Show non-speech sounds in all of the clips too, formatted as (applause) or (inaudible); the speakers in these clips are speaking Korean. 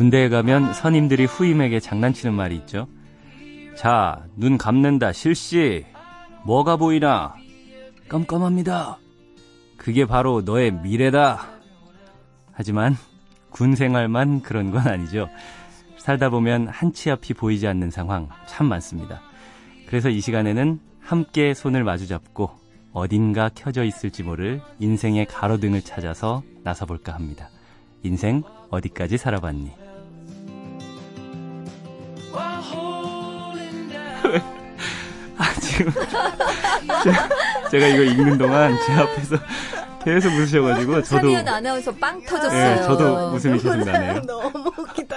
군대에 가면 선임들이 후임에게 장난치는 말이 있죠. 자, 눈 감는다, 실시. 뭐가 보이나? 깜깜합니다. 그게 바로 너의 미래다. 하지만 군 생활만 그런 건 아니죠. 살다 보면 한치 앞이 보이지 않는 상황 참 많습니다. 그래서 이 시간에는 함께 손을 마주잡고 어딘가 켜져 있을지 모를 인생의 가로등을 찾아서 나서볼까 합니다. 인생 어디까지 살아봤니? 지금 제가, 이거 읽는 동안 제 앞에서 계속 웃으셔가지고 저도 아나운서 빵 터졌어요. 네, 저도 웃음이 계속 나네요. 너무 웃기다.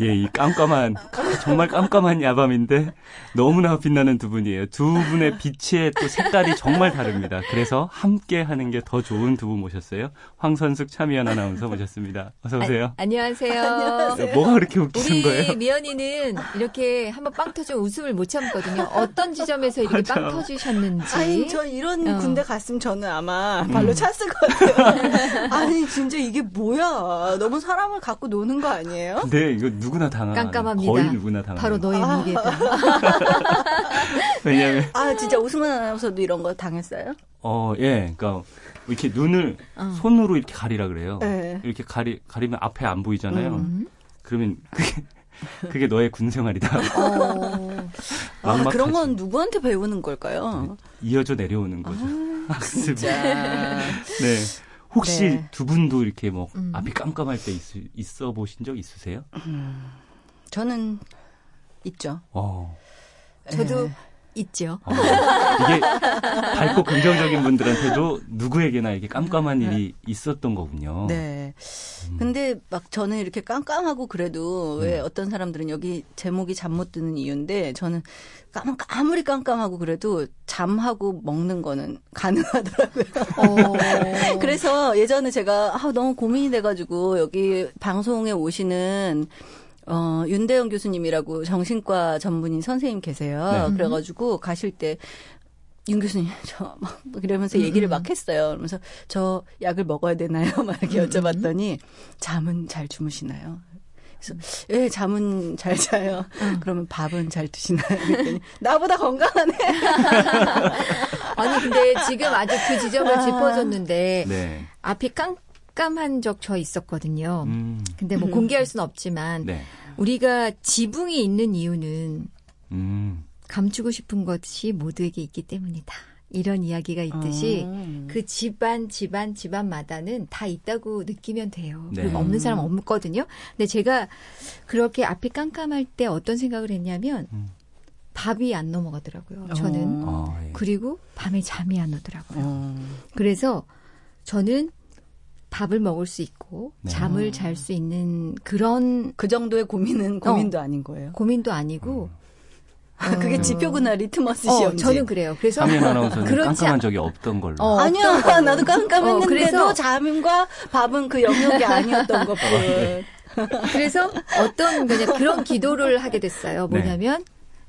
예, 이 깜깜한 정말 깜깜한 야밤인데 너무나 빛나는 두 분이에요. 두 분의 빛의 또 색깔이 정말 다릅니다. 그래서 함께 하는 게 더 좋은 두 분 모셨어요. 황선숙 차미연 아나운서 모셨습니다. 어서 오세요. 아, 안녕하세요. 안녕하세요. 뭐가 그렇게 우리 거예요? 미연이는 이렇게 한번 빵 터지면 웃음을 못 참거든요. 어떤 지점에서 이렇게 빵 맞아. 터지셨는지. 아니, 저 이런 어. 군대 갔으면 저는 아마 발로 찼을 것 같아요. (laughs) 아니, 진짜 이게 뭐야. 너무 사람을 갖고 노는 거 아니에요? 근데 이거 누 구나 당한 깜깜합니다. 거의 누구나 당한 바로 너의 아. 미래다. (laughs) 왜냐면 아, 진짜 오승환 아나운서도 이런 거 당했어요? 어, 예. 그러니까 이렇게 눈을 어. 손으로 이렇게 가리라 그래요. 네. 이렇게 가리 가리면 앞에 안 보이잖아요. 음. 그러면 그게 (laughs) 그게 너의 군 생활이다. 어, (laughs) 아. 그런 건 누구한테 배우는 걸까요? 이어져 내려오는 거죠. 학습. 진짜. 네. 혹시 네. 두 분도 이렇게 뭐 음. 앞이 깜깜할 때 있, 있어 보신 적 있으세요? 저는 있죠. 어. 저도 네. 있죠. 어. 이게 밝고 긍정적인 분들한테도 누구에게나 이렇게 깜깜한 일이 있었던 거군요. 네. 근데 막 저는 이렇게 깜깜하고 그래도 왜 음. 어떤 사람들은 여기 제목이 잠 못 드는 이유인데 저는 깜, 아무리 깜깜하고 그래도 잠하고 먹는 거는 (laughs) 가능하더라고요. 어. (laughs) 그래서 예전에 제가 아, 너무 고민이 돼가지고 여기 방송에 오시는 어, 윤대영 교수님이라고 정신과 전문의 선생님 계세요. 네. 그래가지고 가실 때 윤 교수님, 저, 막, 이러면서 얘기를 막 했어요. 그러면서, 저, 약을 먹어야 되나요? (laughs) 막 이렇게 여쭤봤더니, 잠은 잘 주무시나요? 그래서, 예, 잠은 잘 자요. 그러면 밥은 잘 드시나요? 그랬더니, 나보다 건강하네. (laughs) 아니 근데 지금 아주 그 지점을 짚어줬는데 네. 앞이 깜깜한 적 저 있었거든요. 음. 근데 뭐 공개할 수는 없지만 네. 우리가 지붕이 있는 이유는 음. 감추고 싶은 것이 모두에게 있기 때문이다. 이런 이야기가 있듯이 음. 그 집안, 집안, 집안마다는 다 있다고 느끼면 돼요. 네. 그리고 없는 사람 은 없거든요. 근데 제가 그렇게 앞이 깜깜할 때 어떤 생각을 했냐면 음. 밥이 안 넘어가더라고요. 저는. 어. 어, 예. 그리고 밤에 잠이 안 오더라고요. 어. 그래서 저는 밥을 먹을 수 있고 네. 잠을 잘 수 있는 그런 그 정도의 고민은 고민도 아닌 거예요. 고민도 아니고 아, 그게 지표구나, 리트머스 어, 시험지. 저는 그래요. 그래서 (laughs) 깜깜한 않- 적이 없던 걸로. 어, 아니야, (laughs) 나도 깜깜했는데도 어, 그래서- 잠과 밥은 그 영역이 아니었던 것뿐. 그래서 어떤 그냥 그런 기도를 하게 됐어요. 네. 뭐냐면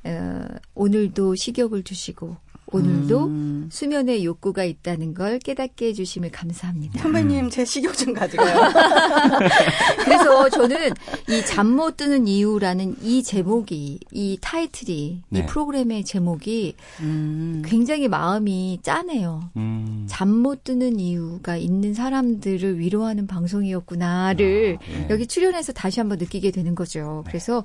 어, 오늘도 식욕을 주시고 오늘도 음. 수면의 욕구가 있다는 걸 깨닫게 해주심을 감사합니다. 선배님, 제 식욕 좀 가져가요. (laughs) 그래서 저는 이 잠 못 드는 이유라는 이 제목이 이 타이틀이 네. 이 프로그램의 제목이 음. 굉장히 마음이 짠해요. 음. 잠못 드는 이유가 있는 사람들을 위로하는 방송이었구나를 아, 예. 여기 출연해서 다시 한번 느끼게 되는 거죠. 그래서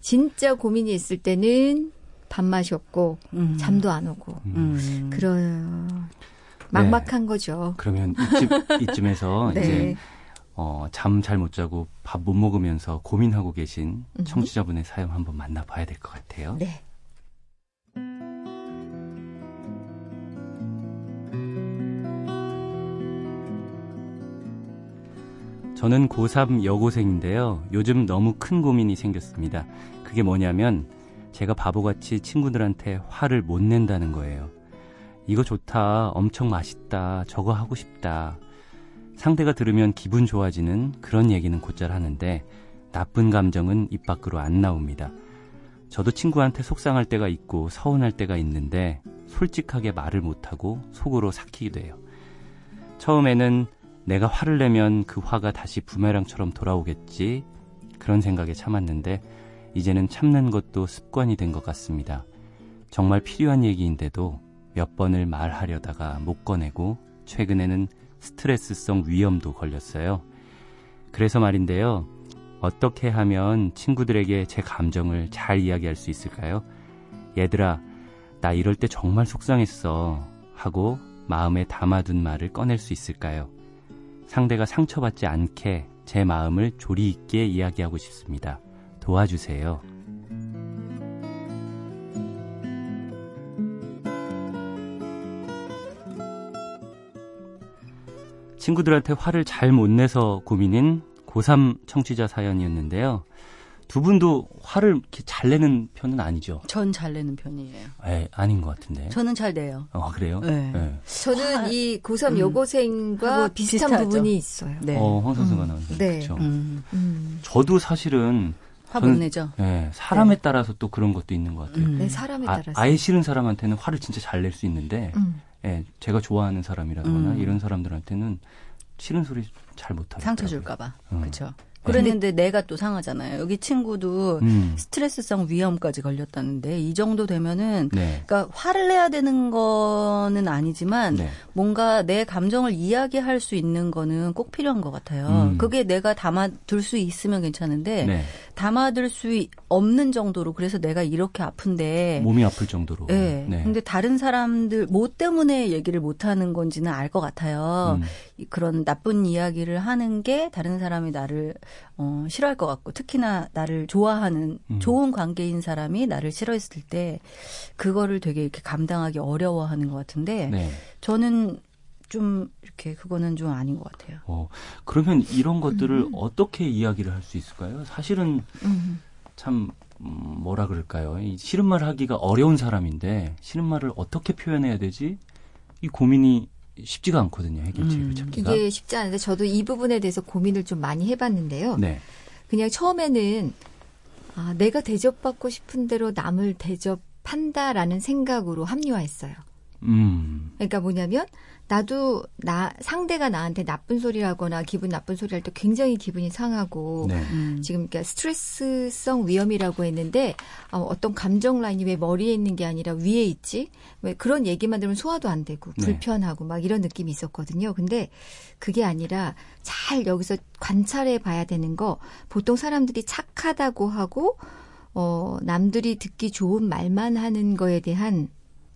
진짜 고민이 있을 때는 밥맛이 없고 음. 잠도 안 오고 음. 그런 막막한 거죠. 그러면 이쯤, 이쯤 에서 (laughs) 네. 이제 어, 잠 잘 못 자고 밥 못 먹으면서 고민하고 계신 청취자분의 사연 한번 만나봐야 될 것 같아요. 네. 저는 고3 여고생인데요. 요즘 너무 큰 고민이 생겼습니다. 그게 뭐냐면 제가 바보같이 친구들한테 화를 못 낸다는 거예요. 이거 좋다, 엄청 맛있다, 저거 하고 싶다. 상대가 들으면 기분 좋아지는 그런 얘기는 곧잘 하는데 나쁜 감정은 입 밖으로 안 나옵니다. 저도 친구한테 속상할 때가 있고 서운할 때가 있는데 솔직하게 말을 못하고 속으로 삭히기도 해요. 처음에는 내가 화를 내면 그 화가 다시 부메랑처럼 돌아오겠지. 그런 생각에 참았는데 이제는 참는 것도 습관이 된 것 같습니다. 정말 필요한 얘기인데도 몇 번을 말하려다가 못 꺼내고 최근에는 스트레스성 위염도 걸렸어요. 그래서 말인데요. 어떻게 하면 친구들에게 제 감정을 잘 이야기할 수 있을까요? 얘들아, 나 이럴 때 정말 속상했어. 하고 마음에 담아둔 말을 꺼낼 수 있을까요? 상대가 상처받지 않게 제 마음을 조리 있게 이야기하고 싶습니다. 도와주세요. 친구들한테 화를 잘 못 내서 고민인 고3 청취자 사연이었는데요. 두 분도 화를 이렇게 잘 내는 편은 아니죠? 전 잘 내는 편이에요. 에, 아닌 것 같은데. 저는 잘 내요. 어, 그래요? 네. 네. 저는 화- 이 고3 음. 여고생과 비슷한 비슷하죠. 부분이 있어요. 네. 어, 황선수가 음. 나오는 네. 그렇죠. 음, 음. 저도 사실은 화 못 내죠. 예, 사람에 따라서 또 그런 것도 있는 것 같아요. 음. 네, 사람에 아, 따라서. 아 예 싫은 사람한테는 화를 진짜 잘 낼 수 있는데, 음. 예, 제가 좋아하는 사람이라거나 음. 이런 사람들한테는 싫은 소리 잘 못하고. 상처 줄까봐. 음. 그렇죠. 그랬는데 내가 또 상하잖아요. 여기 친구도 음, 스트레스성 위험까지 걸렸다는데 이 정도 되면은 네. 그러니까 화를 내야 되는 거는 아니지만 네. 뭔가 내 감정을 이야기할 수 있는 거는 꼭 필요한 것 같아요. 음. 그게 내가 담아 둘 수 있으면 괜찮은데 네. 담아둘 수 이- 없는 정도로 그래서 내가 이렇게 아픈데 몸이 아플 정도로. 네. 네. 근데 다른 사람들 뭐 때문에 얘기를 못 하는 건지는 알 것 같아요. 음, 이- 그런 나쁜 이야기를 하는 게 다른 사람이 나를 어, 싫어할 것 같고 특히나 나를 좋아하는 음. 좋은 관계인 사람이 나를 싫어했을 때 그거를 되게 이렇게 감당하기 어려워하는 것 같은데 네. 저는 좀 이렇게 그거는 좀 아닌 것 같아요. 어, 그러면 이런 것들을 어떻게 이야기를 할 수 있을까요? 사실은 음. 참 음, 뭐라 그럴까요? 이 싫은 말 하기가 어려운 사람인데 싫은 말을 어떻게 표현해야 되지? 이 고민이 쉽지가 않거든요. 해결책을 음. 찾기가. 이게 쉽지 않은데 저도 이 부분에 대해서 고민을 좀 많이 해봤는데요. 네. 그냥 처음에는 아, 내가 대접받고 싶은 대로 남을 대접한다라는 생각으로 합리화했어요. 음. 그러니까 뭐냐면 나도 나 상대가 나한테 나쁜 소리를 하거나 기분 나쁜 소리 할 때 굉장히 기분이 상하고 네. 음. 지금 그러니까 스트레스성 위험이라고 했는데 어, 어떤 감정 라인이 왜 머리에 있는 게 아니라 위에 있지? 왜 그런 얘기만 들으면 소화도 안 되고 네. 불편하고 막 이런 느낌이 있었거든요. 근데 그게 아니라 잘 여기서 관찰해 봐야 되는 거 보통 사람들이 착하다고 하고 어 남들이 듣기 좋은 말만 하는 거에 대한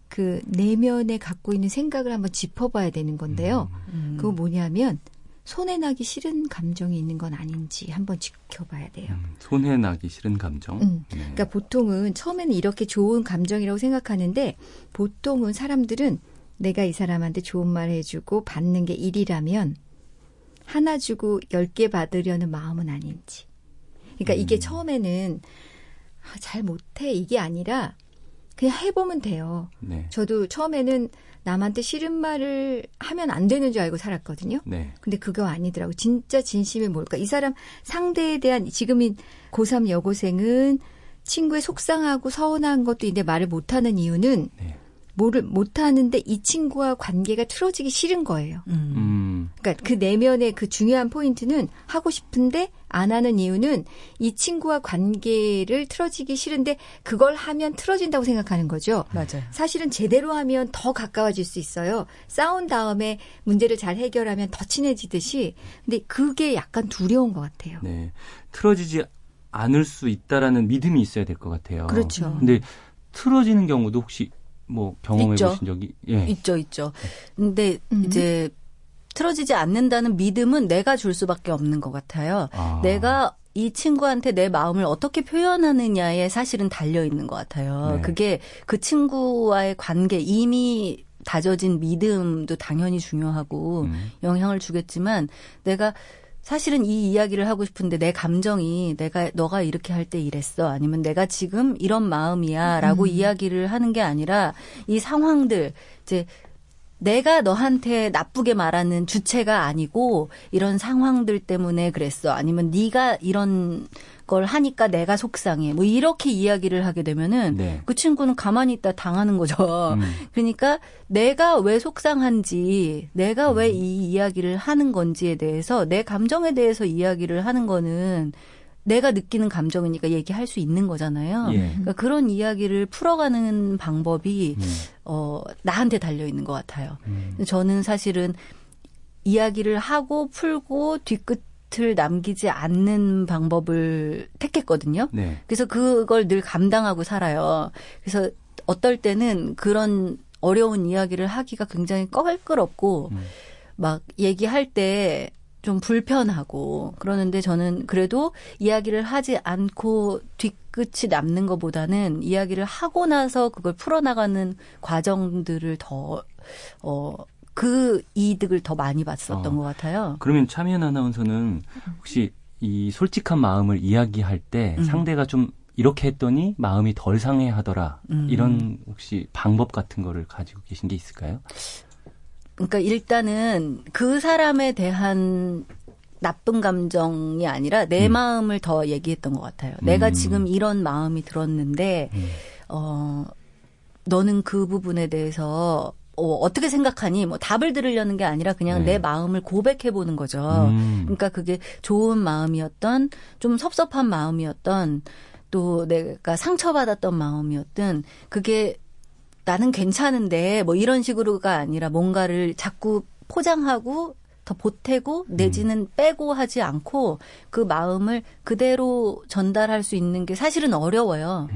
그 내면에 갖고 있는 생각을 한번 짚어봐야 되는 건데요. 음. 그거 뭐냐면 손해 나기 싫은 감정이 있는 건 아닌지 한번 지켜봐야 돼요. 음, 손해 나기 싫은 감정. 음. 네. 그러니까 보통은 처음에는 이렇게 좋은 감정이라고 생각하는데 보통은 사람들은 내가 이 사람한테 좋은 말 해주고 받는 게 일이라면 하나 주고 열 개 받으려는 마음은 아닌지. 그러니까 이게 처음에는 아, 잘 못해 이게 아니라 그냥 해보면 돼요. 네. 저도 처음에는 남한테 싫은 말을 하면 안 되는 줄 알고 살았거든요. 네. 근데 그거 아니더라고. 진짜 진심이 뭘까? 이 사람 상대에 대한 지금인 고3 여고생은 친구의 속상하고 서운한 것도 있는데 말을 못하는 이유는 네. 뭐를 못하는데 이 친구와 관계가 틀어지기 싫은 거예요. 음. 음. 그러니까 그 내면의 그 중요한 포인트는 하고 싶은데 안 하는 이유는 이 친구와 관계를 틀어지기 싫은데 그걸 하면 틀어진다고 생각하는 거죠. 맞아요. 사실은 제대로 하면 더 가까워질 수 있어요. 싸운 다음에 문제를 잘 해결하면 더 친해지듯이. 근데 그게 약간 두려운 것 같아요. 네. 틀어지지 않을 수 있다라는 믿음이 있어야 될 것 같아요. 그렇죠. 근데 틀어지는 경우도 혹시 뭐 경험해 있죠. 보신 적이 예. 있죠, 있죠. 근데 음. 이제 틀어지지 않는다는 믿음은 내가 줄 수밖에 없는 것 같아요. 아. 내가 이 친구한테 내 마음을 어떻게 표현하느냐에 사실은 달려 있는 것 같아요. 네. 그게 그 친구와의 관계 이미 다져진 믿음도 당연히 중요하고 음. 영향을 주겠지만 내가 사실은 이 이야기를 하고 싶은데 내 감정이 내가 너가 이렇게 할 때 이랬어 아니면 내가 지금 이런 마음이야라고 음. 이야기를 하는 게 아니라 이 상황들 이제 내가 너한테 나쁘게 말하는 주체가 아니고 이런 상황들 때문에 그랬어. 아니면 네가 이런 걸 하니까 내가 속상해. 뭐 이렇게 이야기를 하게 되면은 네. 그 친구는 가만히 있다 당하는 거죠. 음. (laughs) 그러니까 내가 왜 속상한지, 내가 왜이 이야기를 하는 건지에 대해서 내 감정에 대해서 이야기를 하는 거는 내가 느끼는 감정이니까 얘기할 수 있는 거잖아요. 예. 그러니까 그런 이야기를 풀어가는 방법이 음. 어 나한테 달려 있는 것 같아요. 음. 저는 사실은 이야기를 하고 풀고 뒤끝 을 남기지 않는 방법을 택했거든요. 네. 그래서 그걸 늘 감당하고 살아요. 그래서 어떨 때는 그런 어려운 이야기를 하기가 굉장히 꺼끌없고 음. 막 얘기할 때 좀 불편하고 그러는데 저는 그래도 이야기를 하지 않고 뒤끝이 남는 것보다는 이야기를 하고 나서 그걸 풀어나가는 과정들을 더, 어, 그 이득을 더 많이 봤었던 어. 것 같아요. 그러면 차미연 아나운서는 혹시 이 솔직한 마음을 이야기할 때 음. 상대가 좀 이렇게 했더니 마음이 덜 상해하더라 음. 이런 혹시 방법 같은 거를 가지고 계신 게 있을까요? 그러니까 일단은 그 사람에 대한 나쁜 감정이 아니라 내 음. 마음을 더 얘기했던 것 같아요. 내가 음. 지금 이런 마음이 들었는데, 음. 어, 너는 그 부분에 대해서 어, 어떻게 생각하니? 뭐 답을 들으려는 게 아니라 그냥 네. 내 마음을 고백해 보는 거죠. 음. 그러니까 그게 좋은 마음이었던 좀 섭섭한 마음이었던 또 내가 상처받았던 마음이었든 그게 나는 괜찮은데 뭐 이런 식으로가 아니라 뭔가를 자꾸 포장하고 더 보태고 내지는 빼고 하지 않고 그 마음을 그대로 전달할 수 있는 게 사실은 어려워요.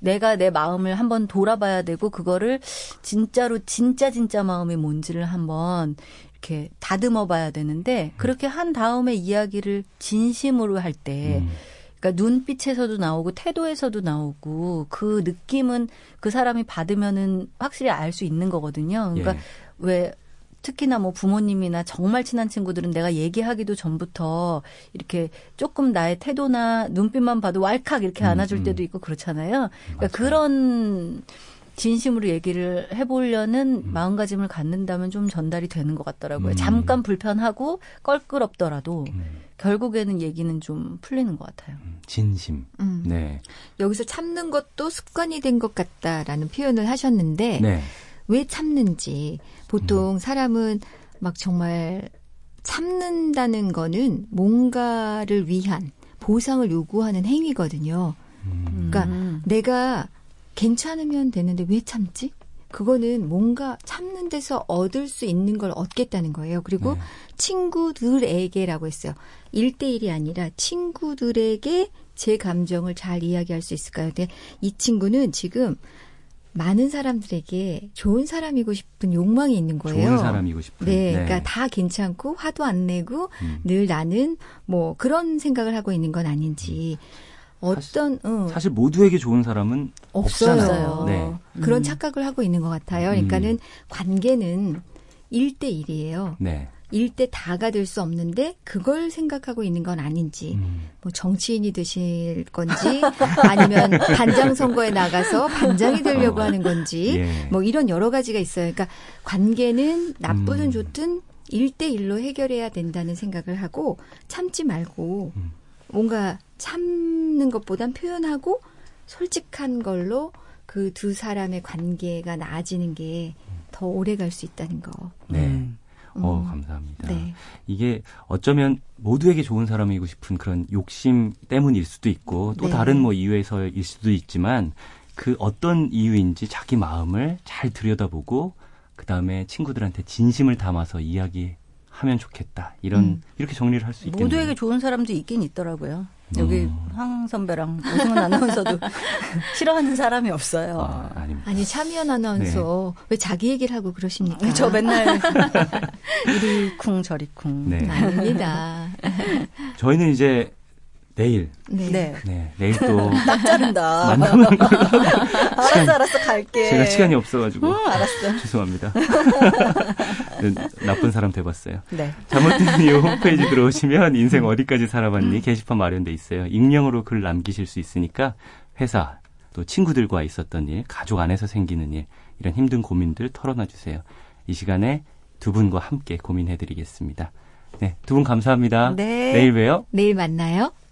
내가 내 마음을 한번 돌아봐야 되고 그거를 진짜로 진짜 진짜 마음이 뭔지를 한번 이렇게 다듬어 봐야 되는데 그렇게 한 다음에 이야기를 진심으로 할때 음. 그러니까 눈빛에서도 나오고 태도에서도 나오고 그 느낌은 그 사람이 받으면은 확실히 알 수 있는 거거든요. 그러니까 예. 왜 특히나 뭐 부모님이나 정말 친한 친구들은 내가 얘기하기도 전부터 이렇게 조금 나의 태도나 눈빛만 봐도 왈칵 이렇게 음, 안아줄 음. 때도 있고 그렇잖아요. 그러니까 맞아요. 그런 진심으로 얘기를 해보려는 음. 마음가짐을 갖는다면 좀 전달이 되는 것 같더라고요. 음. 잠깐 불편하고 껄끄럽더라도 음. 결국에는 얘기는 좀 풀리는 것 같아요. 진심. 음. 네. 여기서 참는 것도 습관이 된 것 같다라는 표현을 하셨는데 네. 왜 참는지 보통 사람은 막 정말 참는다는 거는 뭔가를 위한 보상을 요구하는 행위거든요. 음. 그러니까 음. 내가 괜찮으면 되는데 왜 참지? 그거는 뭔가 참는 데서 얻을 수 있는 걸 얻겠다는 거예요. 그리고 네. 친구들에게라고 했어요. 1대1이 아니라 친구들에게 제 감정을 잘 이야기할 수 있을까요? 근데 이 친구는 지금 많은 사람들에게 좋은 사람이고 싶은 욕망이 있는 거예요. 좋은 사람이고 싶은. 네, 그러니까 다 괜찮고 화도 안 내고 음. 늘 나는 뭐 그런 생각을 하고 있는 건 아닌지 어떤 어, 사실 모두에게 좋은 사람은 없어요. 없잖아요. 네. 그런 음. 착각을 하고 있는 것 같아요. 그러니까는 관계는 1대 1이에요. 네. 1대 다가 될 수 없는데 그걸 생각하고 있는 건 아닌지 음. 뭐 정치인이 되실 건지 (laughs) 아니면 반장 선거에 나가서 반장이 되려고 어. 하는 건지 예. 뭐 이런 여러 가지가 있어요. 그러니까 관계는 나쁘든 음. 좋든 1대1로 해결해야 된다는 생각을 하고 참지 말고 음. 뭔가 참는 것보단 표현하고 솔직한 걸로 그 두 사람의 관계가 나아지는 게 더 오래 갈 수 있다는 거. 네. 음. 어, 음. 감사합니다. 네. 이게 어쩌면 모두에게 좋은 사람이고 싶은 그런 욕심 때문일 수도 있고 또 네. 다른 뭐 이유에서일 수도 있지만 그 어떤 이유인지 자기 마음을 잘 들여다보고 그 다음에 친구들한테 진심을 담아서 이야기하면 좋겠다. 이런 음. 이렇게 정리를 할 수 있겠네요. 모두에게 좋은 사람도 있긴 있더라고요. 여기 음. 황 선배랑 오승훈 아나운서도 (laughs) 싫어하는 사람이 없어요. 아, 아닙니다. 아니 차미연 아나운서 네. 왜 자기 얘기를 하고 그러십니까? 저 맨날 (laughs) 이리 쿵 저리 쿵. 네. 아닙니다. 저희는 이제 내일 네. 네. 네 내일 또 (laughs) 딱 자른다. 만나는 걸로 (laughs) 알았어, 알았어, 갈게. 제가 시간이 없어가지고 응, 알았어. (laughs) 죄송합니다. 네, 나쁜 사람 돼봤어요. 네. 잘못된 이유 홈페이지 들어오시면 인생 어디까지 살아봤니 게시판 마련돼 있어요. 익명으로 글 남기실 수 있으니까 회사 또 친구들과 있었던 일, 가족 안에서 생기는 일 이런 힘든 고민들 털어놔 주세요. 이 시간에 두 분과 함께 고민해 드리겠습니다. 네, 두 분 감사합니다. 네. 내일 봬요. 내일 만나요.